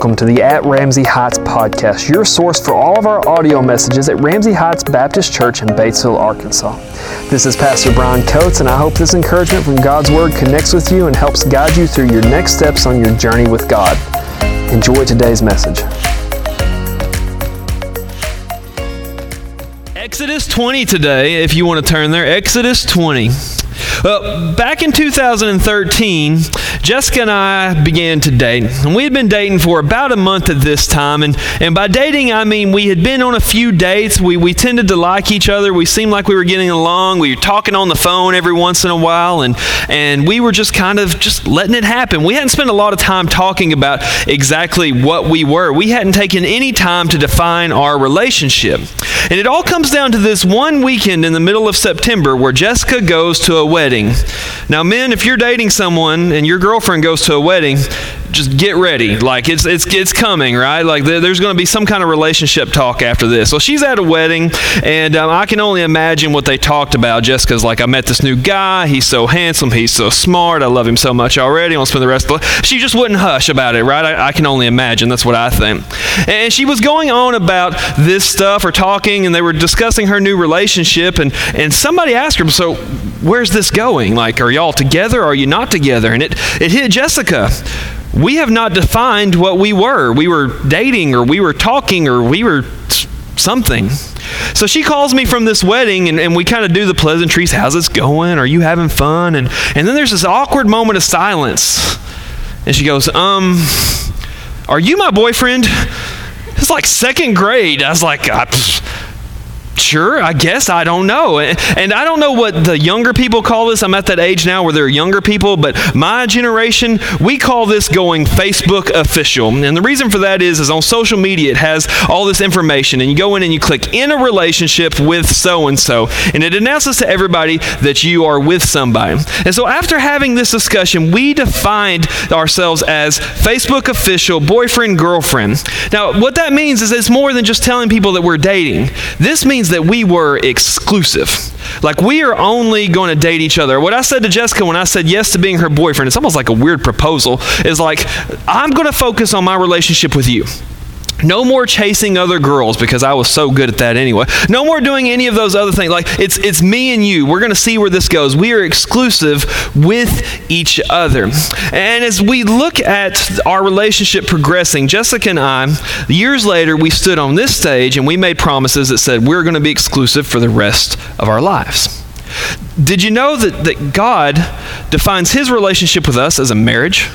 welcome to the At Ramsey Heights podcast, your source for all of our audio messages at Ramsey Heights Baptist Church in Batesville, Arkansas. This is Pastor Brian Coates, and I hope this encouragement from God's Word connects with you and helps guide you through your next steps on your journey with God. Enjoy today's message. Exodus 20 today, if you want to turn there. Exodus 20. Well, back in 2013, Jessica and I began to date. And we had been dating for about a month at this time. And, and by dating, I mean we had been on a few dates. We, we tended to like each other. We seemed like we were getting along. We were talking on the phone every once in a while. And, and we were just kind of just letting it happen. We hadn't spent a lot of time talking about exactly what we were. We hadn't taken any time to define our relationship. And it all comes down to this one weekend in the middle of September where Jessica goes to a wedding. Now, men, if you're dating someone and your girlfriend goes to a wedding, just get ready. Like it's it's it's coming, right? Like there's going to be some kind of relationship talk after this. So she's at a wedding, and um, I can only imagine what they talked about. Jessica's like, I met this new guy. He's so handsome. He's so smart. I love him so much already. I want to spend the rest of the. She just wouldn't hush about it, right? I, I can only imagine. That's what I think. And she was going on about this stuff or talking, and they were discussing her new relationship, and and somebody asked her, so where's this going? Like, are y'all together? Or are you not together? And it it hit Jessica we have not defined what we were. We were dating, or we were talking, or we were something. So she calls me from this wedding, and, and we kind of do the pleasantries. How's it going? Are you having fun? And, and then there's this awkward moment of silence. And she goes, Um, are you my boyfriend? It's like second grade. I was like, I, Sure, I guess. I don't know. And I don't know what the younger people call this. I'm at that age now where they're younger people, but my generation, we call this going Facebook official. And the reason for that is, is on social media, it has all this information, and you go in and you click in a relationship with so and so, and it announces to everybody that you are with somebody. And so after having this discussion, we defined ourselves as Facebook official boyfriend, girlfriend. Now, what that means is it's more than just telling people that we're dating. This means that we were exclusive. Like we are only going to date each other. What I said to Jessica when I said yes to being her boyfriend, it's almost like a weird proposal, is like, I'm going to focus on my relationship with you. No more chasing other girls because I was so good at that anyway. No more doing any of those other things. Like it's it's me and you. We're going to see where this goes. We are exclusive with each other. And as we look at our relationship progressing, Jessica and I, years later, we stood on this stage and we made promises that said we're going to be exclusive for the rest of our lives. Did you know that, that God defines his relationship with us as a marriage?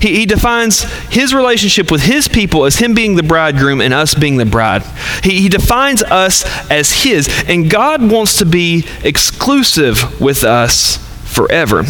He, he, defines his relationship with his people as him being the bridegroom and us being the bride. He, he defines us as his, and God wants to be exclusive with us forever.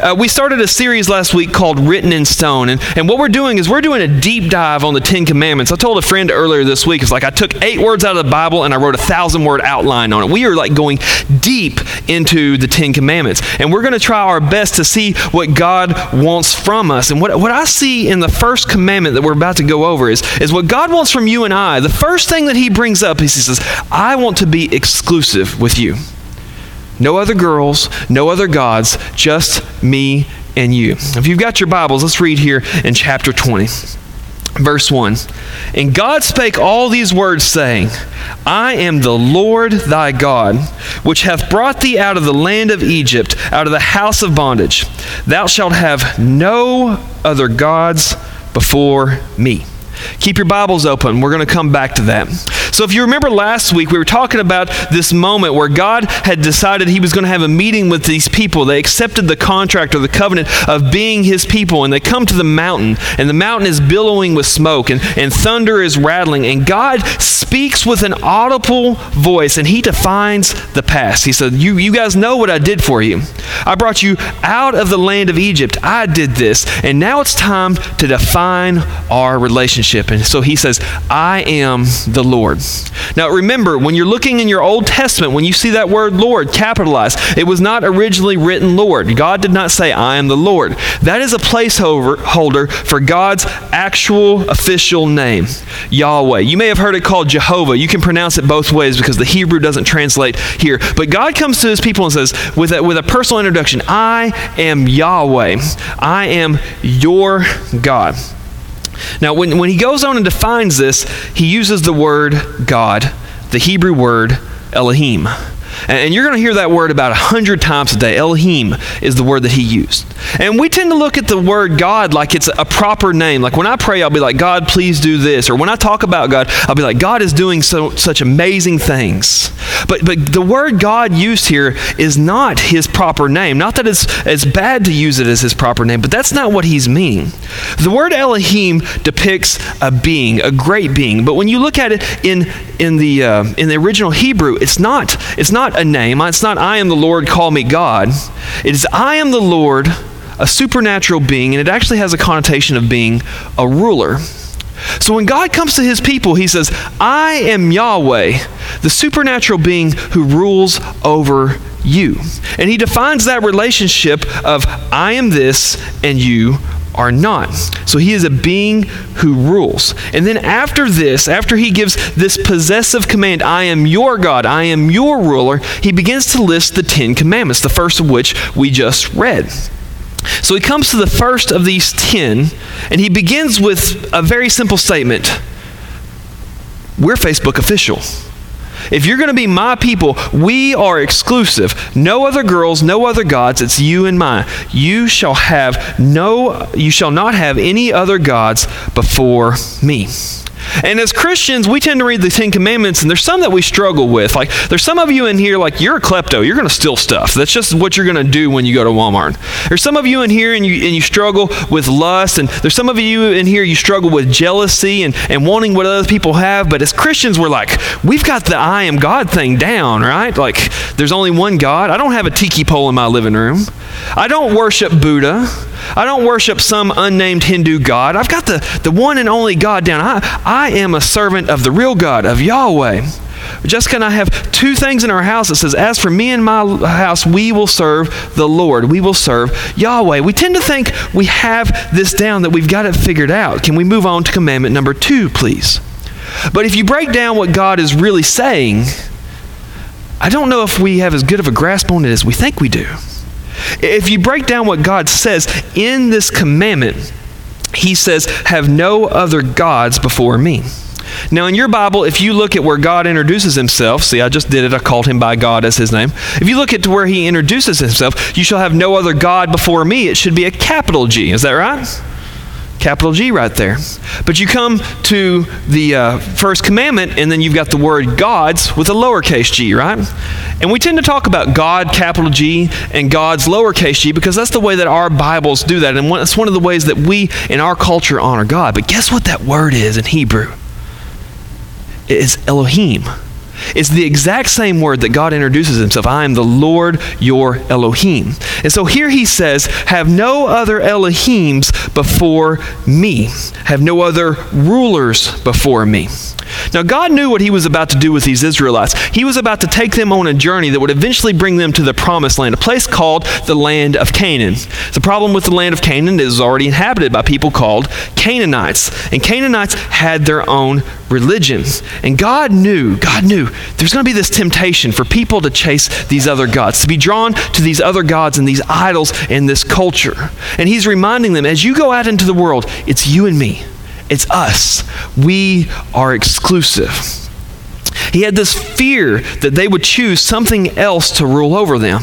Uh, we started a series last week called Written in Stone. And, and what we're doing is we're doing a deep dive on the Ten Commandments. I told a friend earlier this week, it's like I took eight words out of the Bible and I wrote a thousand word outline on it. We are like going deep into the Ten Commandments. And we're going to try our best to see what God wants from us. And what, what I see in the first commandment that we're about to go over is, is what God wants from you and I. The first thing that He brings up is He says, I want to be exclusive with you. No other girls, no other gods, just me and you. If you've got your Bibles, let's read here in chapter 20. Verse 1 And God spake all these words, saying, I am the Lord thy God, which hath brought thee out of the land of Egypt, out of the house of bondage. Thou shalt have no other gods before me. Keep your Bibles open. We're going to come back to that. So, if you remember last week, we were talking about this moment where God had decided He was going to have a meeting with these people. They accepted the contract or the covenant of being His people, and they come to the mountain, and the mountain is billowing with smoke, and, and thunder is rattling, and God speaks with an audible voice, and He defines the past. He said, You, you guys know what I did for you. I brought you out of the land of Egypt. I did this, and now it's time to define our relationship And so he says, I am the Lord. Now remember, when you're looking in your Old Testament, when you see that word Lord capitalized, it was not originally written Lord. God did not say, I am the Lord. That is a placeholder for God's actual official name, Yahweh. You may have heard it called Jehovah. You can pronounce it both ways because the Hebrew doesn't translate here. But God comes to his people and says, with a, with a personal introduction, I am Yahweh. I am your God. Now, when, when he goes on and defines this, he uses the word God, the Hebrew word Elohim. And you're going to hear that word about a hundred times a day. Elohim is the word that he used. And we tend to look at the word God like it's a proper name. Like when I pray, I'll be like, God, please do this. Or when I talk about God, I'll be like, God is doing so, such amazing things. But, but the word God used here is not his proper name. Not that it's, it's bad to use it as his proper name, but that's not what he's meaning. The word Elohim depicts a being, a great being. But when you look at it in, in, the, uh, in the original Hebrew, it's not, it's not not a name. It's not, I am the Lord, call me God. It is, I am the Lord, a supernatural being, and it actually has a connotation of being a ruler. So when God comes to his people, he says, I am Yahweh, the supernatural being who rules over you. And he defines that relationship of I am this and you are not. So he is a being who rules. And then after this, after he gives this possessive command, I am your God, I am your ruler, he begins to list the Ten Commandments, the first of which we just read. So he comes to the first of these ten, and he begins with a very simple statement We're Facebook official. If you're going to be my people, we are exclusive. No other girls, no other gods. It's you and mine. You shall have no you shall not have any other gods before me. And as Christians, we tend to read the Ten Commandments, and there's some that we struggle with. Like, there's some of you in here, like, you're a klepto. You're going to steal stuff. That's just what you're going to do when you go to Walmart. There's some of you in here, and you, and you struggle with lust. And there's some of you in here, you struggle with jealousy and, and wanting what other people have. But as Christians, we're like, we've got the I am God thing down, right? Like, there's only one God. I don't have a tiki pole in my living room. I don't worship Buddha. I don't worship some unnamed Hindu God. I've got the, the one and only God down. I, I am a servant of the real God, of Yahweh. Jessica and I have two things in our house that says, As for me and my house, we will serve the Lord. We will serve Yahweh. We tend to think we have this down, that we've got it figured out. Can we move on to commandment number two, please? But if you break down what God is really saying, I don't know if we have as good of a grasp on it as we think we do. If you break down what God says in this commandment, He says, Have no other gods before me. Now, in your Bible, if you look at where God introduces himself, see, I just did it, I called him by God as his name. If you look at where he introduces himself, you shall have no other God before me, it should be a capital G. Is that right? Capital G right there. But you come to the uh, first commandment, and then you've got the word gods with a lowercase g, right? And we tend to talk about God, capital G, and God's lowercase g because that's the way that our Bibles do that. And that's one of the ways that we in our culture honor God. But guess what that word is in Hebrew? It is Elohim. It's the exact same word that God introduces himself. I am the Lord your Elohim. And so here he says, Have no other Elohims before me. Have no other rulers before me. Now, God knew what he was about to do with these Israelites. He was about to take them on a journey that would eventually bring them to the promised land, a place called the land of Canaan. The problem with the land of Canaan is already inhabited by people called Canaanites. And Canaanites had their own religion. And God knew, God knew there's going to be this temptation for people to chase these other gods, to be drawn to these other gods and these idols in this culture. And He's reminding them as you go out into the world, it's you and me. It's us. We are exclusive. He had this fear that they would choose something else to rule over them.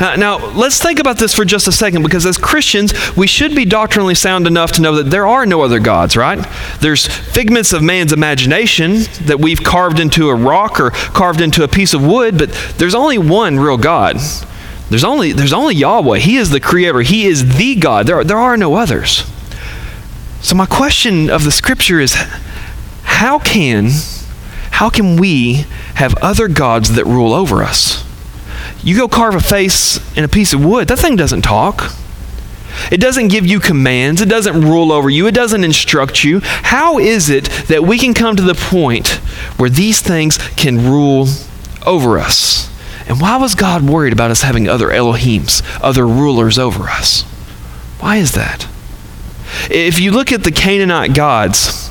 Uh, now, let's think about this for just a second because as Christians, we should be doctrinally sound enough to know that there are no other gods, right? There's figments of man's imagination that we've carved into a rock or carved into a piece of wood, but there's only one real God. There's only, there's only Yahweh. He is the creator, He is the God. There are, there are no others. So my question of the scripture is how can how can we have other gods that rule over us? You go carve a face in a piece of wood, that thing doesn't talk. It doesn't give you commands. It doesn't rule over you. It doesn't instruct you. How is it that we can come to the point where these things can rule over us? And why was God worried about us having other Elohims, other rulers over us? Why is that? If you look at the Canaanite gods,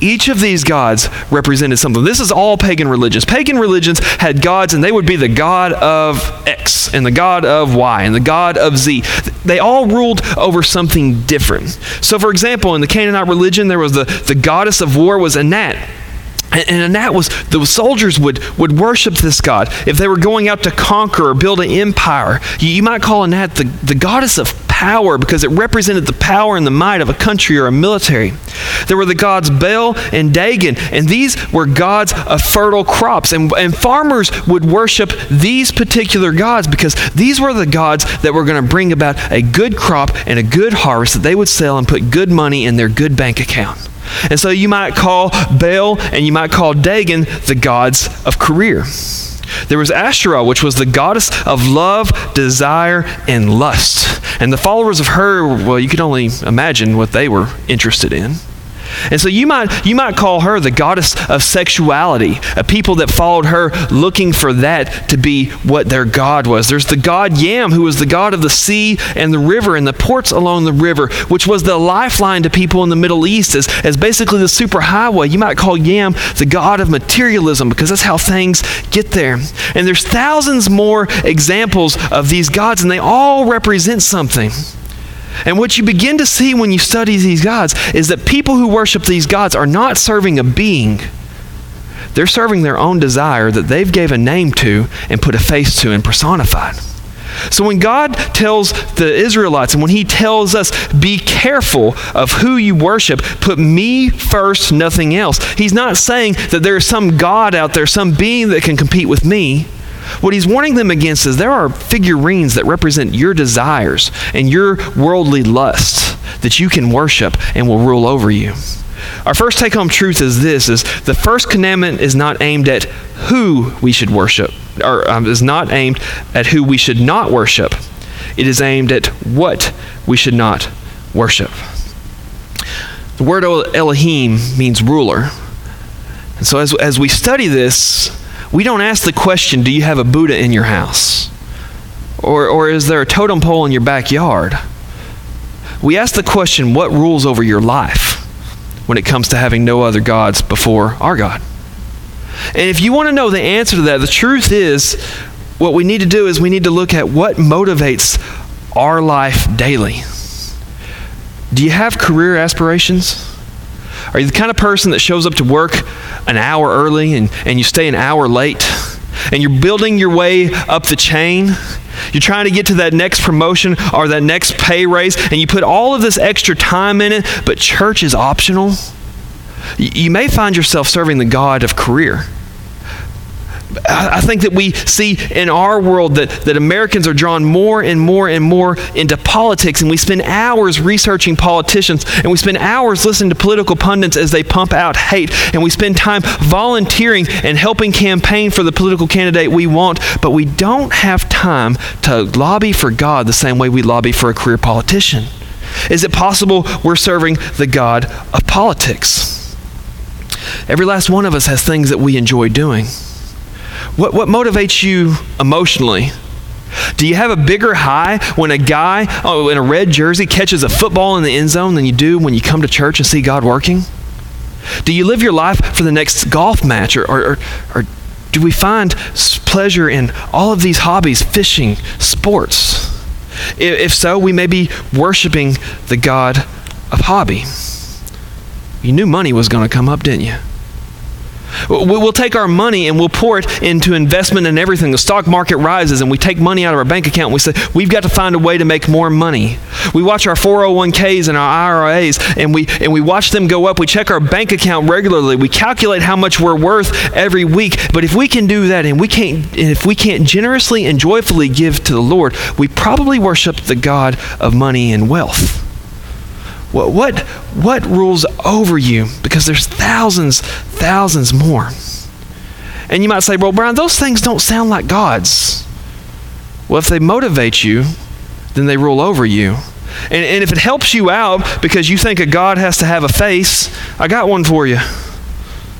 Each of these gods represented something. This is all pagan religions. Pagan religions had gods, and they would be the god of X, and the god of Y, and the god of Z. They all ruled over something different. So, for example, in the Canaanite religion, there was the, the goddess of war was Anat. And, and was the soldiers would, would worship this god. If they were going out to conquer or build an empire, you, you might call Anat the, the goddess of power because it represented the power and the might of a country or a military. There were the gods Bel and Dagon, and these were gods of fertile crops. And, and farmers would worship these particular gods because these were the gods that were going to bring about a good crop and a good harvest that they would sell and put good money in their good bank account. And so you might call Bel and you might call Dagon the gods of career. There was Asherah, which was the goddess of love, desire, and lust. And the followers of her, well, you could only imagine what they were interested in. And so you might, you might call her the goddess of sexuality, a people that followed her looking for that to be what their God was. There's the god Yam, who was the god of the sea and the river and the ports along the river, which was the lifeline to people in the Middle East as, as basically the superhighway. You might call Yam the god of materialism because that's how things get there. And there's thousands more examples of these gods, and they all represent something. And what you begin to see when you study these gods is that people who worship these gods are not serving a being. They're serving their own desire that they've gave a name to and put a face to and personified. So when God tells the Israelites and when he tells us be careful of who you worship, put me first, nothing else. He's not saying that there is some god out there, some being that can compete with me. What he's warning them against is there are figurines that represent your desires and your worldly lusts that you can worship and will rule over you. Our first take home truth is this is the first commandment is not aimed at who we should worship or um, is not aimed at who we should not worship. It is aimed at what we should not worship. The word Elohim means ruler. And so as, as we study this, we don't ask the question, do you have a Buddha in your house? Or, or is there a totem pole in your backyard? We ask the question, what rules over your life when it comes to having no other gods before our God? And if you want to know the answer to that, the truth is, what we need to do is we need to look at what motivates our life daily. Do you have career aspirations? Are you the kind of person that shows up to work an hour early and, and you stay an hour late? And you're building your way up the chain? You're trying to get to that next promotion or that next pay raise, and you put all of this extra time in it, but church is optional? You may find yourself serving the God of career. I think that we see in our world that, that Americans are drawn more and more and more into politics, and we spend hours researching politicians, and we spend hours listening to political pundits as they pump out hate, and we spend time volunteering and helping campaign for the political candidate we want, but we don't have time to lobby for God the same way we lobby for a career politician. Is it possible we're serving the God of politics? Every last one of us has things that we enjoy doing. What, what motivates you emotionally? Do you have a bigger high when a guy oh, in a red jersey catches a football in the end zone than you do when you come to church and see God working? Do you live your life for the next golf match? Or, or, or, do we find pleasure in all of these hobbies, fishing, sports? If so, we may be worshiping the God of hobby. You knew money was going to come up, didn't you? We'll take our money and we'll pour it into investment and everything. The stock market rises and we take money out of our bank account and we say, we've got to find a way to make more money. We watch our 401ks and our IRAs and we, and we watch them go up. We check our bank account regularly. We calculate how much we're worth every week. But if we can do that and we can't, and if we can't generously and joyfully give to the Lord, we probably worship the God of money and wealth. What, what, what rules over you? Because there's thousands, thousands more. And you might say, well, Brian, those things don't sound like God's. Well, if they motivate you, then they rule over you. And, and if it helps you out because you think a God has to have a face, I got one for you.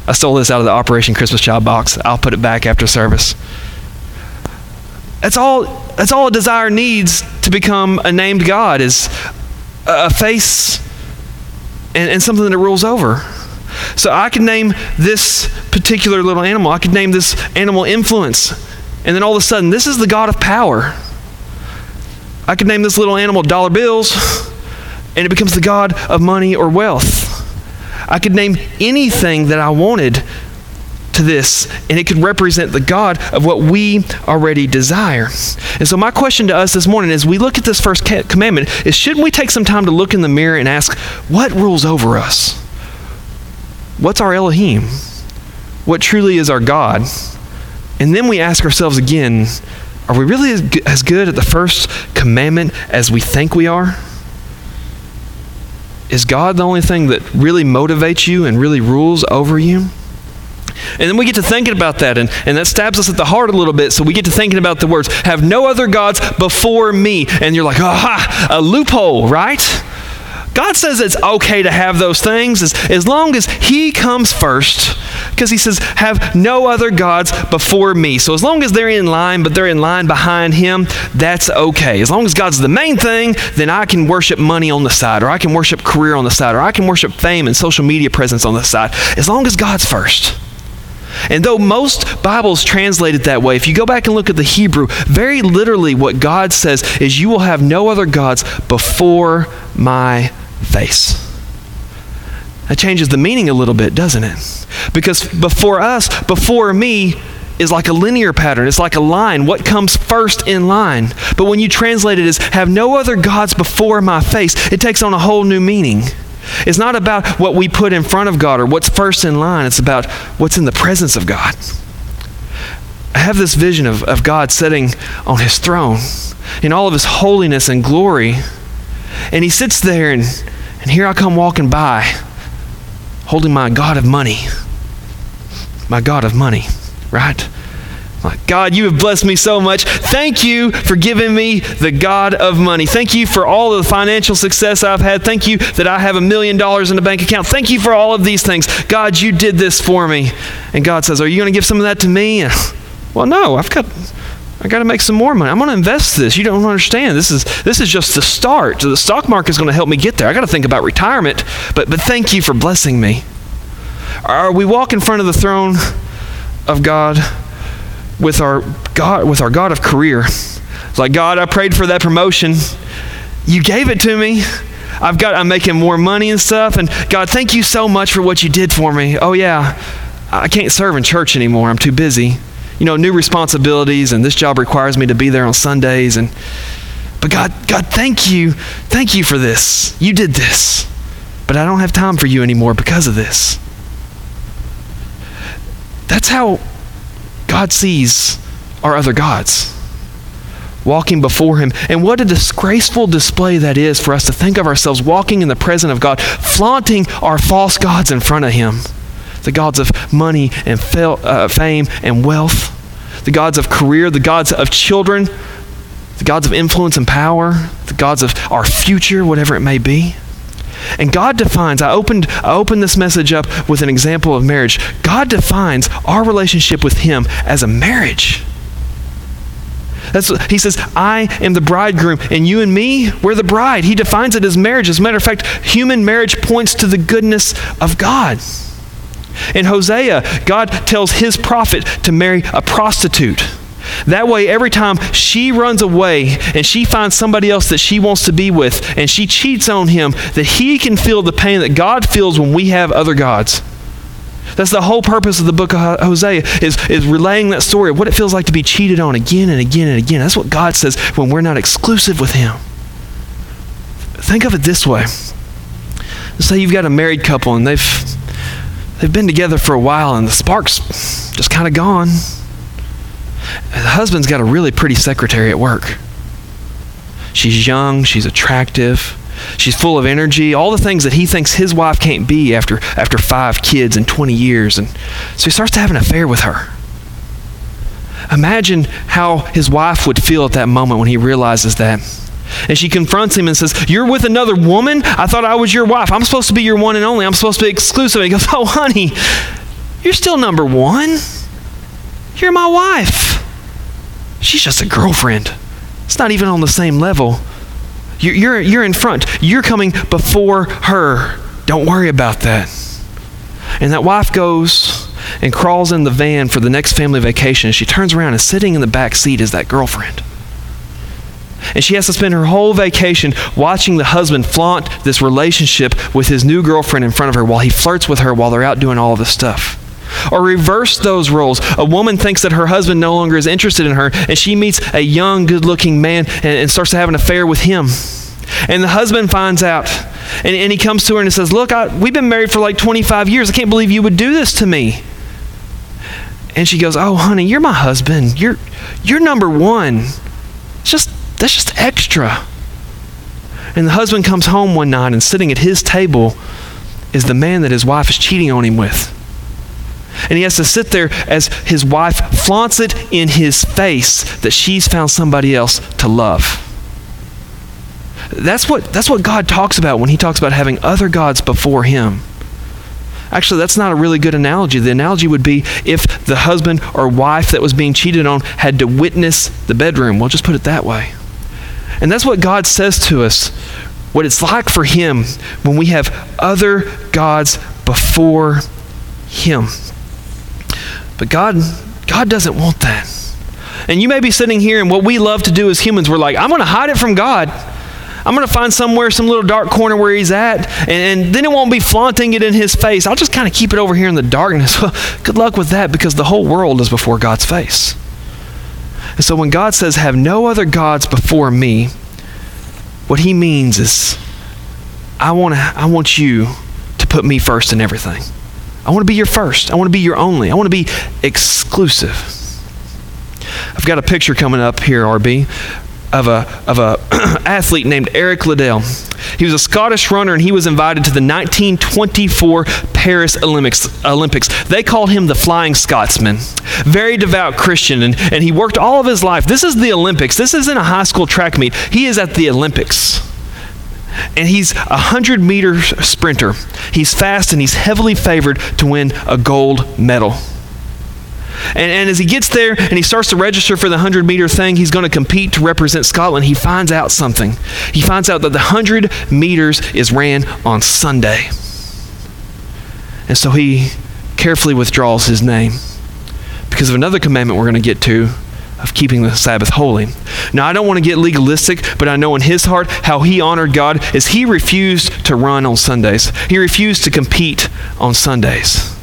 I stole this out of the Operation Christmas Child box. I'll put it back after service. That's all, that's all a desire needs to become a named God is a face and, and something that rules over. So I could name this particular little animal. I could name this animal influence. And then all of a sudden, this is the God of power. I could name this little animal dollar bills, and it becomes the God of money or wealth. I could name anything that I wanted to this, and it could represent the God of what we already desire. And so, my question to us this morning as we look at this first commandment is shouldn't we take some time to look in the mirror and ask, what rules over us? What's our Elohim? What truly is our God? And then we ask ourselves again, are we really as good at the first commandment as we think we are? Is God the only thing that really motivates you and really rules over you? And then we get to thinking about that, and, and that stabs us at the heart a little bit. So we get to thinking about the words, have no other gods before me. And you're like, aha, a loophole, right? God says it's okay to have those things as, as long as He comes first, because He says, have no other gods before me. So as long as they're in line, but they're in line behind Him, that's okay. As long as God's the main thing, then I can worship money on the side, or I can worship career on the side, or I can worship fame and social media presence on the side, as long as God's first. And though most Bibles translate it that way, if you go back and look at the Hebrew, very literally what God says is, You will have no other gods before my face. That changes the meaning a little bit, doesn't it? Because before us, before me, is like a linear pattern. It's like a line. What comes first in line? But when you translate it as have no other gods before my face, it takes on a whole new meaning. It's not about what we put in front of God or what's first in line, it's about what's in the presence of God. I have this vision of, of God sitting on his throne in all of his holiness and glory. And he sits there, and, and here I come walking by, holding my God of money. My God of money, right? My God, you have blessed me so much. Thank you for giving me the God of money. Thank you for all of the financial success I've had. Thank you that I have a million dollars in the bank account. Thank you for all of these things. God, you did this for me. And God says, Are you going to give some of that to me? well, no, I've got. I got to make some more money. I'm going to invest this. You don't understand. This is this is just the start. The stock market is going to help me get there. I got to think about retirement. But but thank you for blessing me. Are we walk in front of the throne of God with our God, with our God of career. It's like, God, I prayed for that promotion. You gave it to me. I've got, I'm making more money and stuff. And God, thank you so much for what you did for me. Oh, yeah, I can't serve in church anymore. I'm too busy. You know, new responsibilities, and this job requires me to be there on Sundays. And, but God, God, thank you. Thank you for this. You did this. But I don't have time for you anymore because of this. That's how God sees our other gods walking before him. And what a disgraceful display that is for us to think of ourselves walking in the presence of God, flaunting our false gods in front of him the gods of money and uh, fame and wealth, the gods of career, the gods of children, the gods of influence and power, the gods of our future, whatever it may be. And God defines, I opened, I opened this message up with an example of marriage. God defines our relationship with Him as a marriage. That's he says, I am the bridegroom, and you and me, we're the bride. He defines it as marriage. As a matter of fact, human marriage points to the goodness of God. In Hosea, God tells his prophet to marry a prostitute. That way, every time she runs away and she finds somebody else that she wants to be with and she cheats on him, that he can feel the pain that God feels when we have other gods. That's the whole purpose of the book of Hosea is, is relaying that story of what it feels like to be cheated on again and again and again. That's what God says when we're not exclusive with him. Think of it this way. Let's say you've got a married couple and they've they've been together for a while and the spark's just kind of gone the husband's got a really pretty secretary at work. She's young, she's attractive, she's full of energy, all the things that he thinks his wife can't be after, after five kids and 20 years. And so he starts to have an affair with her. Imagine how his wife would feel at that moment when he realizes that. And she confronts him and says, You're with another woman? I thought I was your wife. I'm supposed to be your one and only. I'm supposed to be exclusive. And he goes, Oh, honey, you're still number one. You're my wife. She's just a girlfriend. It's not even on the same level. You're, you're, you're in front. You're coming before her. Don't worry about that. And that wife goes and crawls in the van for the next family vacation. She turns around and sitting in the back seat is that girlfriend. And she has to spend her whole vacation watching the husband flaunt this relationship with his new girlfriend in front of her while he flirts with her while they're out doing all this stuff. Or reverse those roles. A woman thinks that her husband no longer is interested in her, and she meets a young, good looking man and, and, starts to have an affair with him. And the husband finds out, and, and he comes to her and says, Look, I, we've been married for like 25 years. I can't believe you would do this to me. And she goes, Oh, honey, you're my husband. You're, you're number one. It's just that's just extra. And the husband comes home one night and sitting at his table is the man that his wife is cheating on him with. And he has to sit there as his wife flaunts it in his face that she's found somebody else to love. That's what, that's what God talks about when he talks about having other gods before him. Actually, that's not a really good analogy. The analogy would be if the husband or wife that was being cheated on had to witness the bedroom. We'll just put it that way. And that's what God says to us what it's like for Him when we have other gods before Him. But God, God doesn't want that. And you may be sitting here, and what we love to do as humans, we're like, I'm going to hide it from God. I'm going to find somewhere, some little dark corner where he's at, and, and then it won't be flaunting it in his face. I'll just kind of keep it over here in the darkness. Well, good luck with that because the whole world is before God's face. And so when God says, Have no other gods before me, what he means is, I want, to, I want you to put me first in everything. I want to be your first. I want to be your only. I want to be exclusive. I've got a picture coming up here, RB, of a, of a athlete named Eric Liddell. He was a Scottish runner and he was invited to the 1924 Paris Olympics. Olympics. They called him the Flying Scotsman. Very devout Christian and, and he worked all of his life. This is the Olympics. This isn't a high school track meet. He is at the Olympics. And he's a 100 meter sprinter. He's fast and he's heavily favored to win a gold medal. And, and as he gets there and he starts to register for the 100 meter thing, he's going to compete to represent Scotland. He finds out something. He finds out that the 100 meters is ran on Sunday. And so he carefully withdraws his name because of another commandment we're going to get to of keeping the Sabbath holy. Now, I don't want to get legalistic, but I know in his heart how he honored God is he refused to run on Sundays. He refused to compete on Sundays.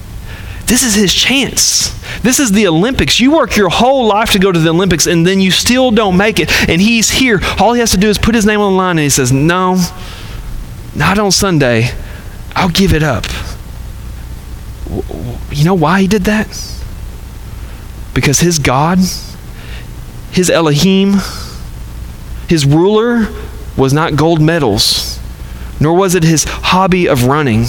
This is his chance. This is the Olympics. You work your whole life to go to the Olympics and then you still don't make it. And he's here. All he has to do is put his name on the line and he says, No, not on Sunday. I'll give it up. You know why he did that? Because his God, his Elohim, his ruler was not gold medals, nor was it his hobby of running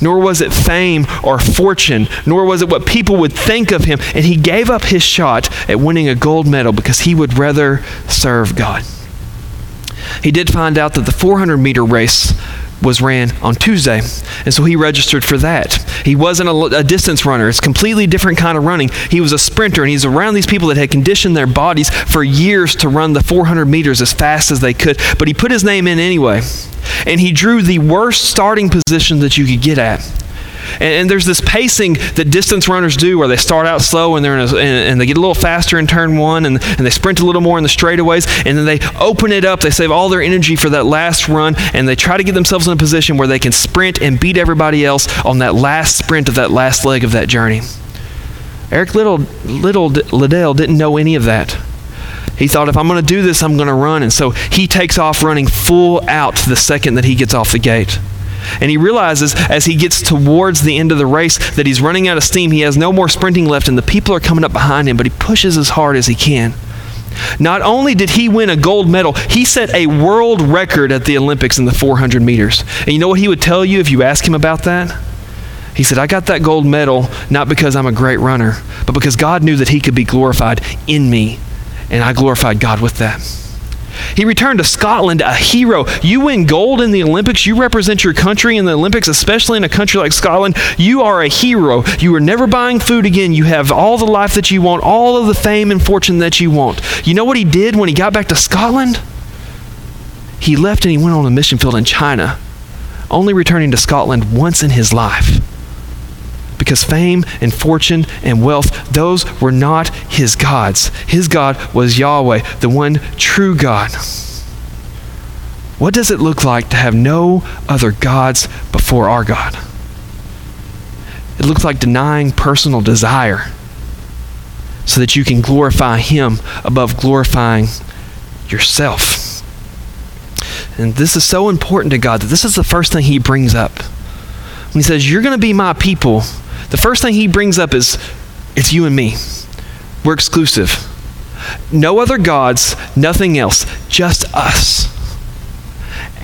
nor was it fame or fortune, nor was it what people would think of him. And he gave up his shot at winning a gold medal because he would rather serve God. He did find out that the 400 meter race was ran on Tuesday, and so he registered for that. He wasn't a, a, distance runner. It's completely different kind of running. He was a sprinter, and he's around these people that had conditioned their bodies for years to run the 400 meters as fast as they could. But he put his name in anyway and he drew the worst starting position that you could get at. And, and, there's this pacing that distance runners do where they start out slow and, they're a, and, and, they get a little faster in turn one and, and they sprint a little more in the straightaways and then they open it up. They save all their energy for that last run and they try to get themselves in a position where they can sprint and beat everybody else on that last sprint of that last leg of that journey. Eric Little, Little Liddell didn't know any of that. He thought, if I'm going to do this, I'm going to run. And so he takes off running full out the second that he gets off the gate. And he realizes as he gets towards the end of the race that he's running out of steam. He has no more sprinting left, and the people are coming up behind him, but he pushes as hard as he can. Not only did he win a gold medal, he set a world record at the Olympics in the 400 meters. And you know what he would tell you if you ask him about that? He said, I got that gold medal not because I'm a great runner, but because God knew that he could be glorified in me and I glorified God with that. He returned to Scotland a hero. You win gold in the Olympics. You represent your country in the Olympics, especially in a country like Scotland. You are a hero. You are never buying food again. You have all the life that you want, all of the fame and fortune that you want. You know what he did when he got back to Scotland? He left and he went on a mission field in China, only returning to Scotland once in his life. Because fame and fortune and wealth, those were not his gods. His God was Yahweh, the one true God. What does it look like to have no other gods before our God? It looks like denying personal desire so that you can glorify Him above glorifying yourself. And this is so important to God that this is the first thing He brings up. When He says, You're going to be my people, the first thing He brings up is, It's you and me. We're exclusive. No other gods, nothing else, just us.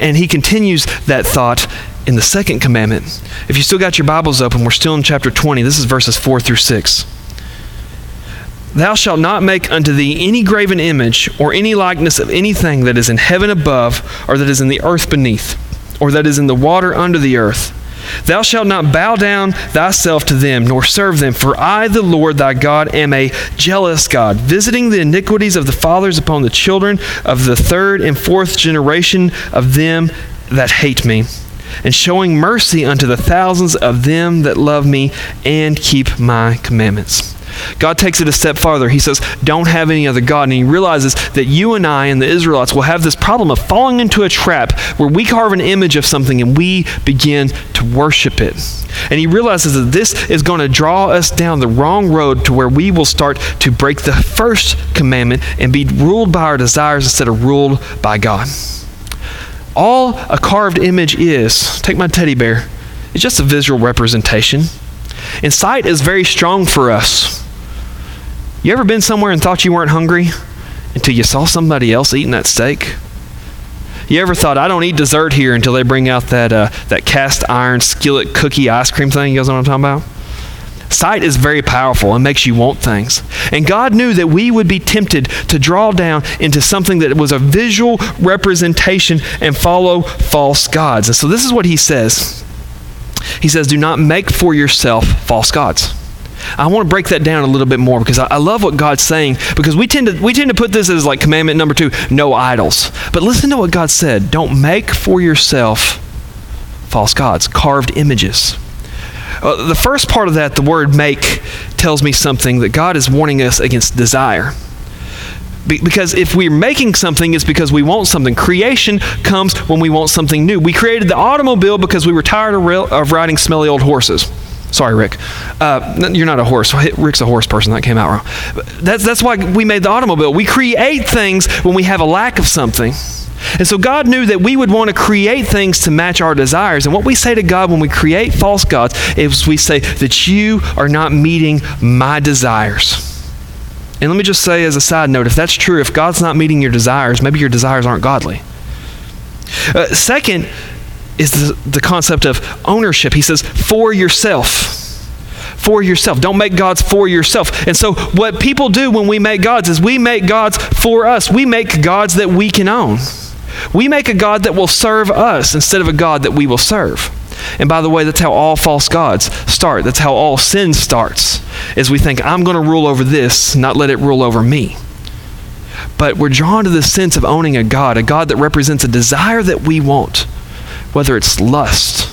And He continues that thought in the second commandment. If you still got your Bibles open, we're still in chapter 20. This is verses 4 through 6. Thou shalt not make unto thee any graven image or any likeness of anything that is in heaven above, or that is in the earth beneath, or that is in the water under the earth. Thou shalt not bow down thyself to them, nor serve them, for I, the Lord thy God, am a jealous God, visiting the iniquities of the fathers upon the children of the third and fourth generation of them that hate me, and showing mercy unto the thousands of them that love me and keep my commandments. God takes it a step farther. He says, Don't have any other God. And he realizes that you and I and the Israelites will have this problem of falling into a trap where we carve an image of something and we begin to worship it. And he realizes that this is going to draw us down the wrong road to where we will start to break the first commandment and be ruled by our desires instead of ruled by God. All a carved image is, take my teddy bear, it's just a visual representation. And sight is very strong for us. You ever been somewhere and thought you weren't hungry until you saw somebody else eating that steak? You ever thought, I don't eat dessert here until they bring out that, uh, that cast iron skillet cookie ice cream thing? You guys know what I'm talking about? Sight is very powerful and makes you want things. And God knew that we would be tempted to draw down into something that was a visual representation and follow false gods. And so this is what he says He says, Do not make for yourself false gods. I want to break that down a little bit more because I, I, love what God's saying because we tend to we tend to put this as like commandment number two, no idols. But listen to what God said. Don't make for yourself false gods, carved images. Uh, the first part of that, the word make, tells me something that God is warning us against desire. Be- because if we're making something, it's because we want something. Creation comes when we want something new. We created the automobile because we were tired of, rail- of riding smelly old horses. Sorry, Rick. Uh, you're not a horse. Rick's a horse person. That came out wrong. That's, that's why we made the automobile. We create things when we have a lack of something. And so God knew that we would want to create things to match our desires. And what we say to God when we create false gods is we say that you are not meeting my desires. And let me just say as a side note if that's true, if God's not meeting your desires, maybe your desires aren't godly. Uh, second, is the, the concept of ownership. He says, for yourself. For yourself. Don't make gods for yourself. And so, what people do when we make gods is we make gods for us. We make gods that we can own. We make a God that will serve us instead of a God that we will serve. And by the way, that's how all false gods start. That's how all sin starts. Is we think I'm going to rule over this, not let it rule over me. But we're drawn to the sense of owning a God, a God that represents a desire that we want whether it's lust,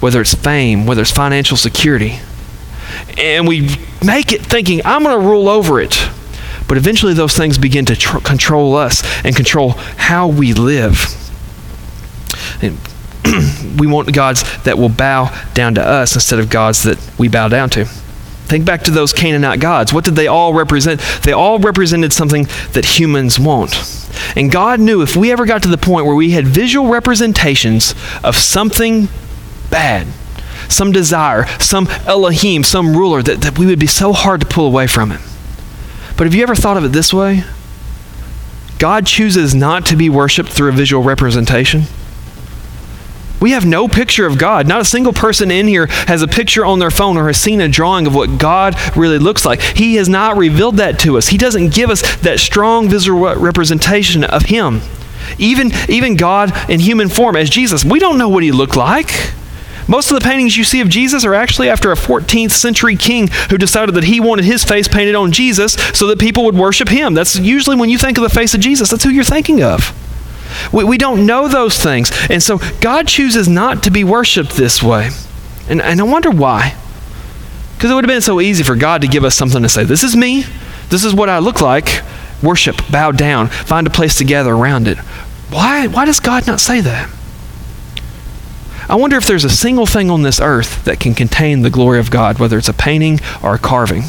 whether it's fame, whether it's financial security. And we make it thinking, I'm going to rule over it. But eventually, those things begin to tr- control us and control how we live. And we want gods that will bow down to us instead of gods that we bow down to. Think back to those Canaanite gods. What did they all represent? They all represented something that humans want. And God knew if we ever got to the point where we had visual representations of something bad, some desire, some Elohim, some ruler, that, that we would be so hard to pull away from it. But have you ever thought of it this way? God chooses not to be worshiped through a visual representation. We have no picture of God. Not a single person in here has a picture on their phone or has seen a drawing of what God really looks like. He has not revealed that to us. He doesn't give us that strong visual representation of Him. Even, even God in human form as Jesus, we don't know what He looked like. Most of the paintings you see of Jesus are actually after a 14th century king who decided that he wanted his face painted on Jesus so that people would worship him. That's usually when you think of the face of Jesus, that's who you're thinking of. We, we don't know those things. And so God chooses not to be worshiped this way. And, and I wonder why. Because it would have been so easy for God to give us something to say, This is me. This is what I look like. Worship, bow down, find a place to gather around it. Why, why does God not say that? I wonder if there's a single thing on this earth that can contain the glory of God, whether it's a painting or a carving.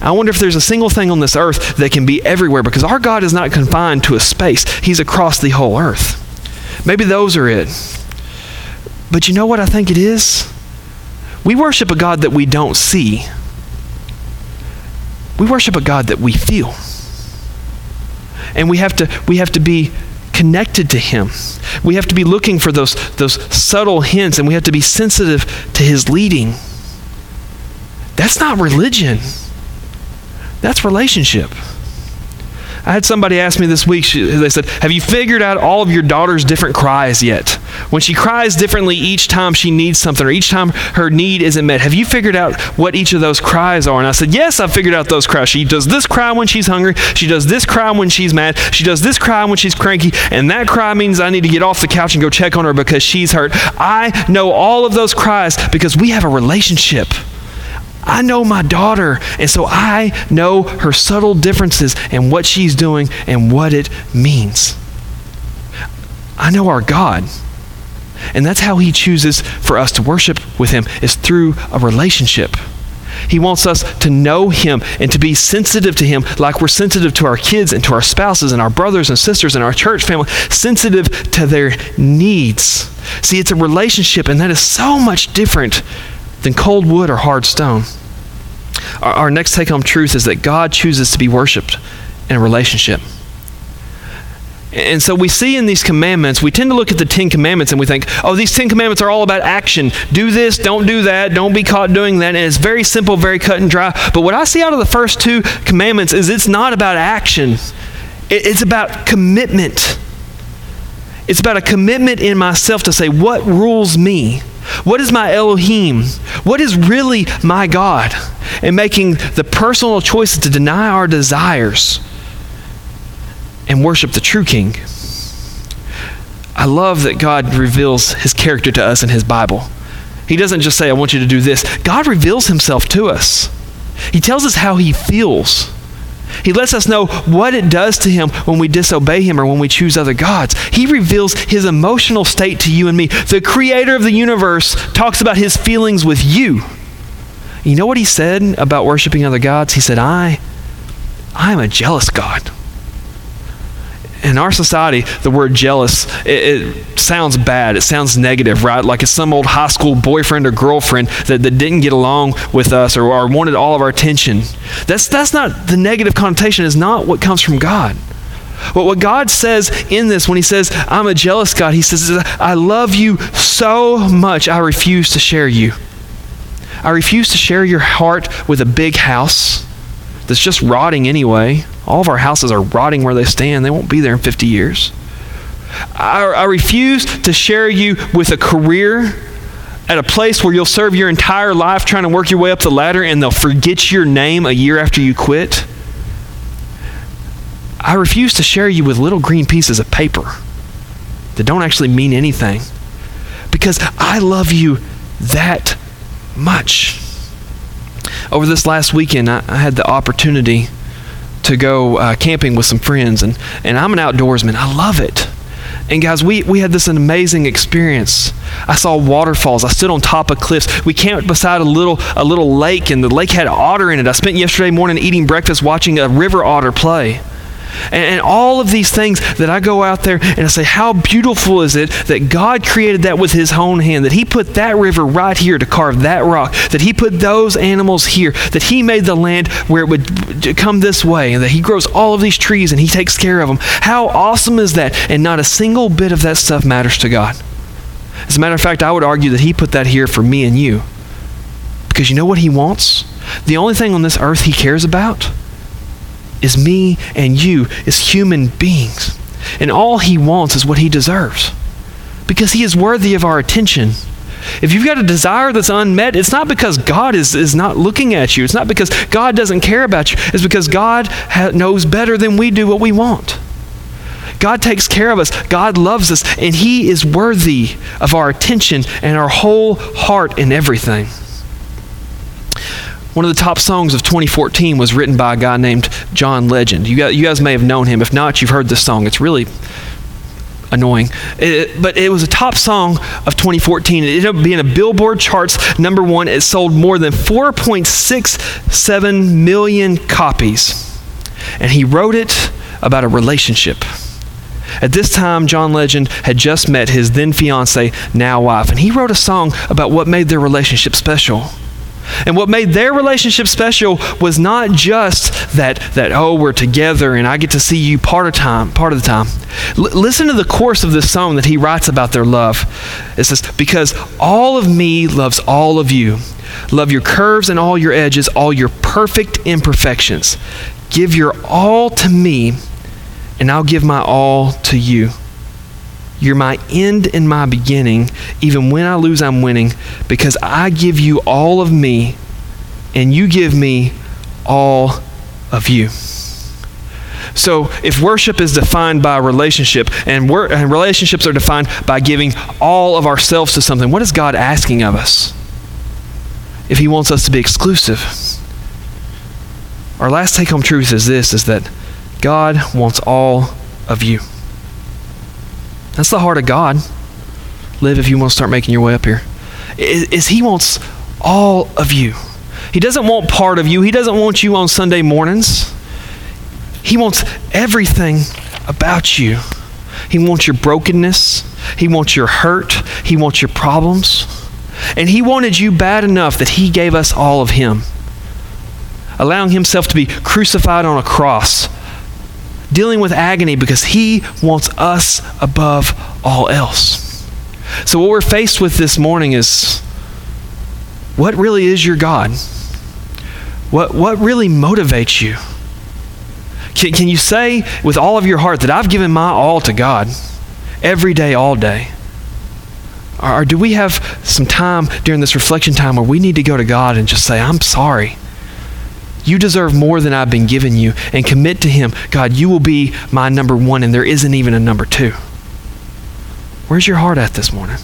I wonder if there's a single thing on this earth that can be everywhere because our God is not confined to a space, He's across the whole earth. Maybe those are it. But you know what I think it is? We worship a God that we don't see. We worship a God that we feel. And we have to, we have to be connected to Him. We have to be looking for those, those subtle hints and we have to be sensitive to His leading. That's not religion, that's relationship. I had somebody ask me this week, she, they said, Have you figured out all of your daughter's different cries yet? When she cries differently each time she needs something or each time her need isn't met, have you figured out what each of those cries are? And I said, Yes, I've figured out those cries. She does this cry when she's hungry. She does this cry when she's mad. She does this cry when she's cranky. And that cry means I need to get off the couch and go check on her because she's hurt. I know all of those cries because we have a relationship. I know my daughter, and so I know her subtle differences and what she's doing and what it means. I know our God. And that's how he chooses for us to worship with him is through a relationship. He wants us to know him and to be sensitive to him like we're sensitive to our kids and to our spouses and our brothers and sisters and our church family, sensitive to their needs. See, it's a relationship, and that is so much different than cold wood or hard stone. Our, our next take home truth is that God chooses to be worshiped in a relationship. And so we see in these commandments, we tend to look at the Ten Commandments and we think, oh, these Ten Commandments are all about action. Do this, don't do that, don't be caught doing that. And it's very simple, very cut and dry. But what I see out of the first two commandments is it's not about action, it's about commitment. It's about a commitment in myself to say, what rules me? What is my Elohim? What is really my God? And making the personal choices to deny our desires and worship the true King. I love that God reveals his character to us in his Bible. He doesn't just say, I want you to do this. God reveals himself to us. He tells us how he feels. He lets us know what it does to him when we disobey him or when we choose other gods. He reveals his emotional state to you and me. The creator of the universe talks about his feelings with you. You know what he said about worshiping other gods? He said, I, I am a jealous God in our society, the word jealous, it, it, sounds bad. It sounds negative, right? Like it's some old high school boyfriend or girlfriend that, that didn't get along with us or, or wanted all of our attention. That's, that's not the negative connotation, is not what comes from God. But what God says in this, when He says, I'm a jealous God, He says, I love you so much, I refuse to share you. I refuse to share your heart with a big house that's just rotting anyway. All of our houses are rotting where they stand. They won't be there in 50 years. I, I refuse to share you with a career at a place where you'll serve your entire life trying to work your way up the ladder and they'll forget your name a year after you quit. I refuse to share you with little green pieces of paper that don't actually mean anything because I love you that much. Over this last weekend, I, I had the opportunity to go uh, camping with some friends, and, and I'm an outdoorsman. I love it. And guys, we, we had this amazing experience. I saw waterfalls. I stood on top of cliffs. We camped beside a little a little lake, and the lake had otter in it. I spent yesterday morning eating breakfast watching a river otter play. And, and, all of these things that I go out there and I say, how beautiful is it that God created that with His own hand, that He put that river right here to carve that rock, that He put those animals here, that He made the land where it would come this way, and that He grows all of these trees and He takes care of them. How awesome is that? And not a single bit of that stuff matters to God. As a matter of fact, I would argue that He put that here for me and you. Because you know what He wants? The only thing on this earth He cares about is me and you as human beings. And all he wants is what he deserves because he is worthy of our attention. If you've got a desire that's unmet, it's not because God is, is not looking at you. It's not because God doesn't care about you. It's because God ha- knows better than we do what we want. God takes care of us. God loves us. And He is worthy of our attention and our whole heart in everything. One of the top songs of 2014 was written by a guy named John Legend. You guys, you guys may have known him. If not, you've heard this song. It's really annoying. It, but it was a top song of 2014. It ended up being a Billboard charts number one. It sold more than 4.67 million copies. And he wrote it about a relationship. At this time, John Legend had just met his then fiancee, now wife, and he wrote a song about what made their relationship special. And what made their relationship special was not just that, that oh, we're together and I get to see you part of time, part of the time. L- listen to the course of this song that he writes about their love. It says, Because all of me loves all of you. Love your curves and all your edges, all your perfect imperfections. Give your all to me, and I'll give my all to you. You're my end and my beginning. Even when I lose, I'm winning because I give you all of me and you give me all of you. So, if worship is defined by relationship and, wor- and relationships are defined by giving all of ourselves to something, what is God asking of us? If He wants us to be exclusive. Our last take home truth is this is that God wants all of you. That's the heart of God. Live if you want to start making your way up here. Is, He wants all of you. He doesn't want part of you. He doesn't want you on Sunday mornings. He wants everything about you. He wants your brokenness. He wants your hurt. He wants your problems. And He wanted you bad enough that He gave us all of Him, allowing Himself to be crucified on a cross dealing with agony because He wants us above all else. So, what we're faced with this morning is what really is your God? What, what really motivates you? Can, can you say with all of your heart that I've given my all to God every day, all day? Or, or do we have some time during this reflection time where we need to go to God and just say, I'm sorry? You deserve more than I've been giving you. And commit to Him, God, you will be my number one, and there isn't even a number two. Where's your heart at this morning?